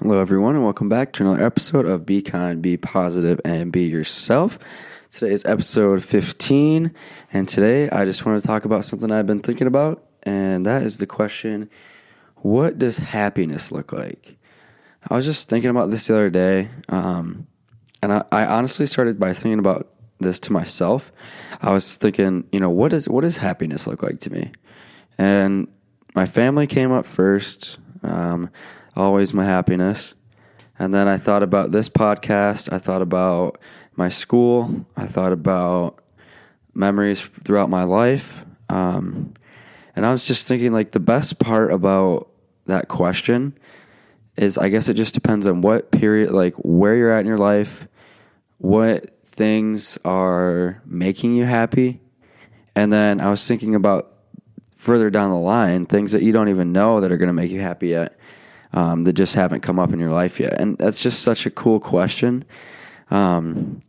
Hello, everyone, and welcome back to another episode of Be Kind, Be Positive, and Be Yourself. Today is episode 15, and today I just want to talk about something I've been thinking about, and that is the question What does happiness look like? I was just thinking about this the other day, um, and I, I honestly started by thinking about this to myself. I was thinking, you know, what does what does happiness look like to me? And my family came up first, um, always my happiness. And then I thought about this podcast. I thought about my school. I thought about memories throughout my life. Um, and I was just thinking, like, the best part about that question is I guess it just depends on what period, like, where you're at in your life, what things are making you happy. And then I was thinking about further down the line, things that you don't even know that are going to make you happy yet, um, that just haven't come up in your life yet. And that's just such a cool question. Um,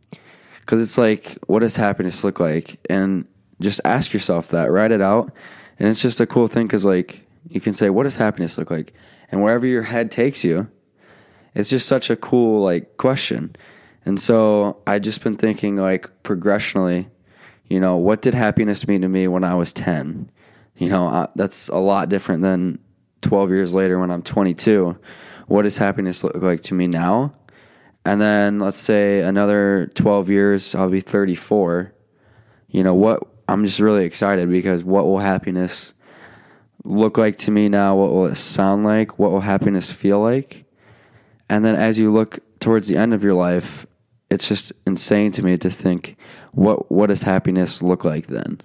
because it's like, what does happiness look like? And just ask yourself that, write it out. And it's just a cool thing because, like, you can say, what does happiness look like? And wherever your head takes you, it's just such a cool, like, question. And so I just been thinking, like, progressionally, you know, what did happiness mean to me when I was 10? You know, uh, that's a lot different than 12 years later when I'm 22. What does happiness look like to me now? And then let's say another 12 years, I'll be 34. You know, what I'm just really excited because what will happiness look like to me now? What will it sound like? What will happiness feel like? And then as you look towards the end of your life, it's just insane to me to think what what does happiness look like then?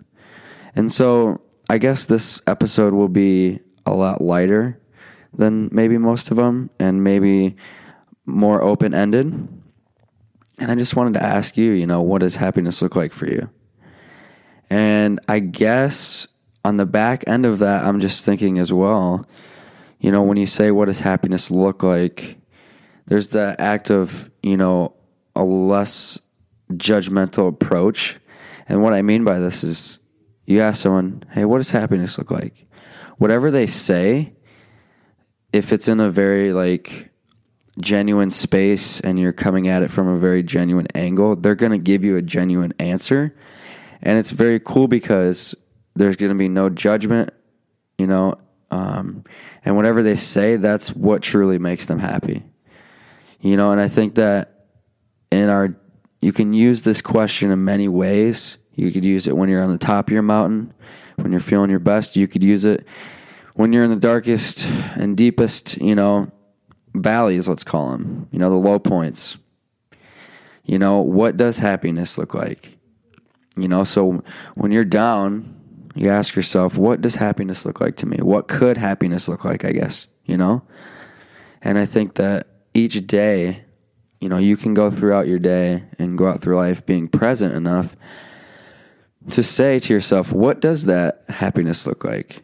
And so I guess this episode will be a lot lighter than maybe most of them and maybe more open ended. And I just wanted to ask you, you know, what does happiness look like for you? And I guess on the back end of that, I'm just thinking as well, you know, when you say, what does happiness look like? There's the act of, you know, a less judgmental approach. And what I mean by this is you ask someone, hey, what does happiness look like? Whatever they say, if it's in a very like genuine space and you're coming at it from a very genuine angle, they're going to give you a genuine answer. And it's very cool because there's going to be no judgment, you know, um, and whatever they say, that's what truly makes them happy. You know, and I think that in our, you can use this question in many ways. You could use it when you're on the top of your mountain, when you're feeling your best. You could use it when you're in the darkest and deepest, you know, valleys, let's call them, you know, the low points. You know, what does happiness look like? You know, so when you're down, you ask yourself, what does happiness look like to me? What could happiness look like, I guess, you know? And I think that each day, you know, you can go throughout your day and go out through life being present enough to say to yourself, what does that happiness look like?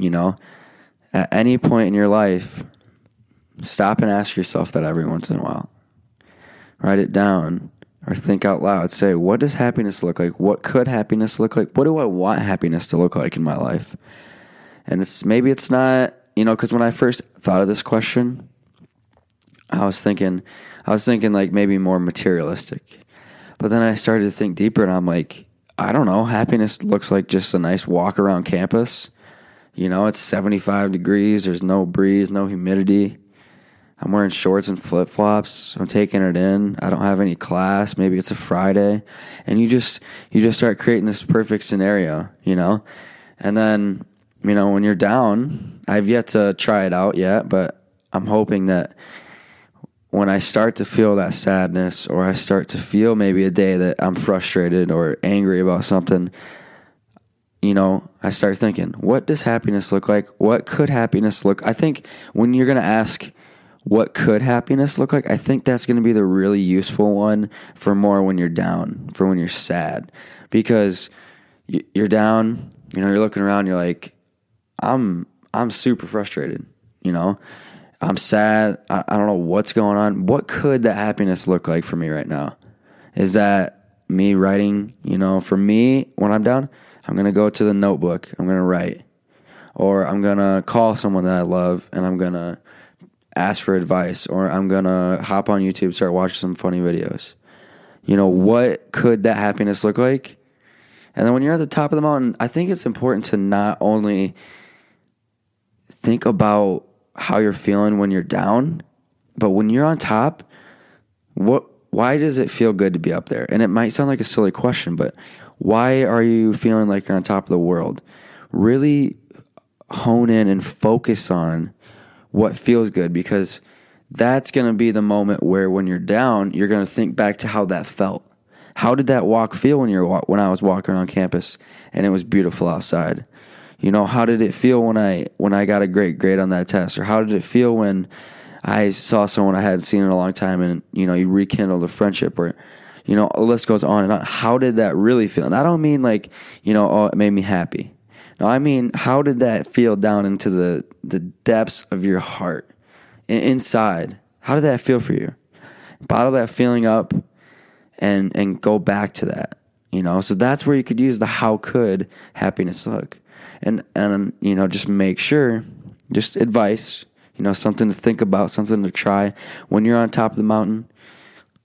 You know, at any point in your life, stop and ask yourself that every once in a while. Write it down or think out loud. Say, what does happiness look like? What could happiness look like? What do I want happiness to look like in my life? And it's maybe it's not, you know, because when I first thought of this question, I was thinking, I was thinking like maybe more materialistic. But then I started to think deeper and I'm like, I don't know. Happiness looks like just a nice walk around campus you know, it's 75 degrees. There's no breeze, no humidity. I'm wearing shorts and flip flops. I'm taking it in. I don't have any class. Maybe it's a Friday, and you just you just start creating this perfect scenario, you know. And then you know when you're down, I've yet to try it out yet, but I'm hoping that when I start to feel that sadness, or I start to feel maybe a day that I'm frustrated or angry about something, you know, I start thinking, what does happiness look like? What could happiness look? I think when you're going to ask what could happiness look like? I think that's going to be the really useful one for more when you're down, for when you're sad, because you're down. You know, you're looking around. You're like, I'm I'm super frustrated. You know, I'm sad. I, I don't know what's going on. What could that happiness look like for me right now? Is that me writing? You know, for me when I'm down, I'm gonna go to the notebook. I'm gonna write, or I'm gonna call someone that I love, and I'm gonna ask for advice, or I'm gonna hop on YouTube, start watching some funny videos. You know, what could that happiness look like? And then when you're at the top of the mountain, I think it's important to not only think about how you're feeling when you're down, but when you're on top, what why does it feel good to be up there? And it might sound like a silly question, but why are you feeling like you're on top of the world? Really hone in and focus on what feels good because that's going to be the moment where when you're down, you're going to think back to how that felt. How did that walk feel when you're when I was walking around campus and it was beautiful outside? You know, how did it feel when I when I got a great grade on that test or how did it feel when I saw someone I hadn't seen in a long time and you know, you rekindled a friendship or you know, the list goes on and on. How did that really feel? And I don't mean like, you know, oh, it made me happy. No, I mean, how did that feel down into the, the depths of your heart, inside? How did that feel for you? Bottle that feeling up and and go back to that. You know, so that's where you could use the how could happiness look, and and you know just make sure, just advice, you know, something to think about, something to try when you're on top of the mountain.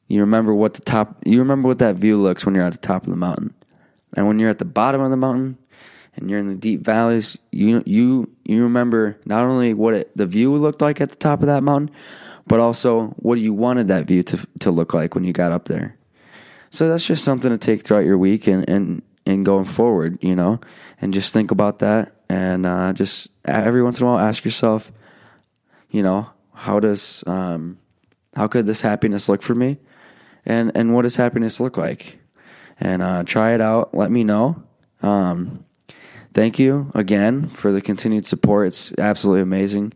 You remember what the top, you remember what that view looks when you're at the top of the mountain, and when you're at the bottom of the mountain, and you're in the deep valleys, you you you remember not only what it, the view looked like at the top of that mountain, but also what you wanted that view to to look like when you got up there. So that's just something to take throughout your week and and and going forward, you know, and just think about that. And uh, just every once in a while ask yourself, you know, how does um, how could this happiness look for me, and and what does happiness look like, and uh, try it out. Let me know. Um, thank you again for the continued support. It's absolutely amazing.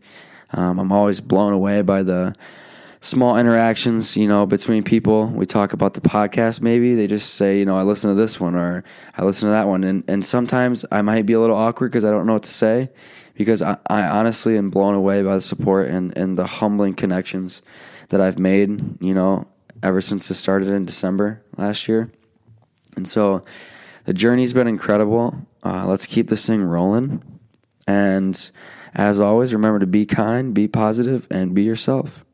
Um, I'm always blown away by the small interactions, you know, between people. We talk about the podcast, maybe they just say, you know, I listen to this one or I listen to that one. And, and sometimes I might be a little awkward because I don't know what to say because I, I honestly am blown away by the support and, and the humbling connections that I've made, you know, ever since it started in December last year. And so the journey's been incredible. Uh, let's keep this thing rolling. And as always, remember to be kind, be positive, and be yourself.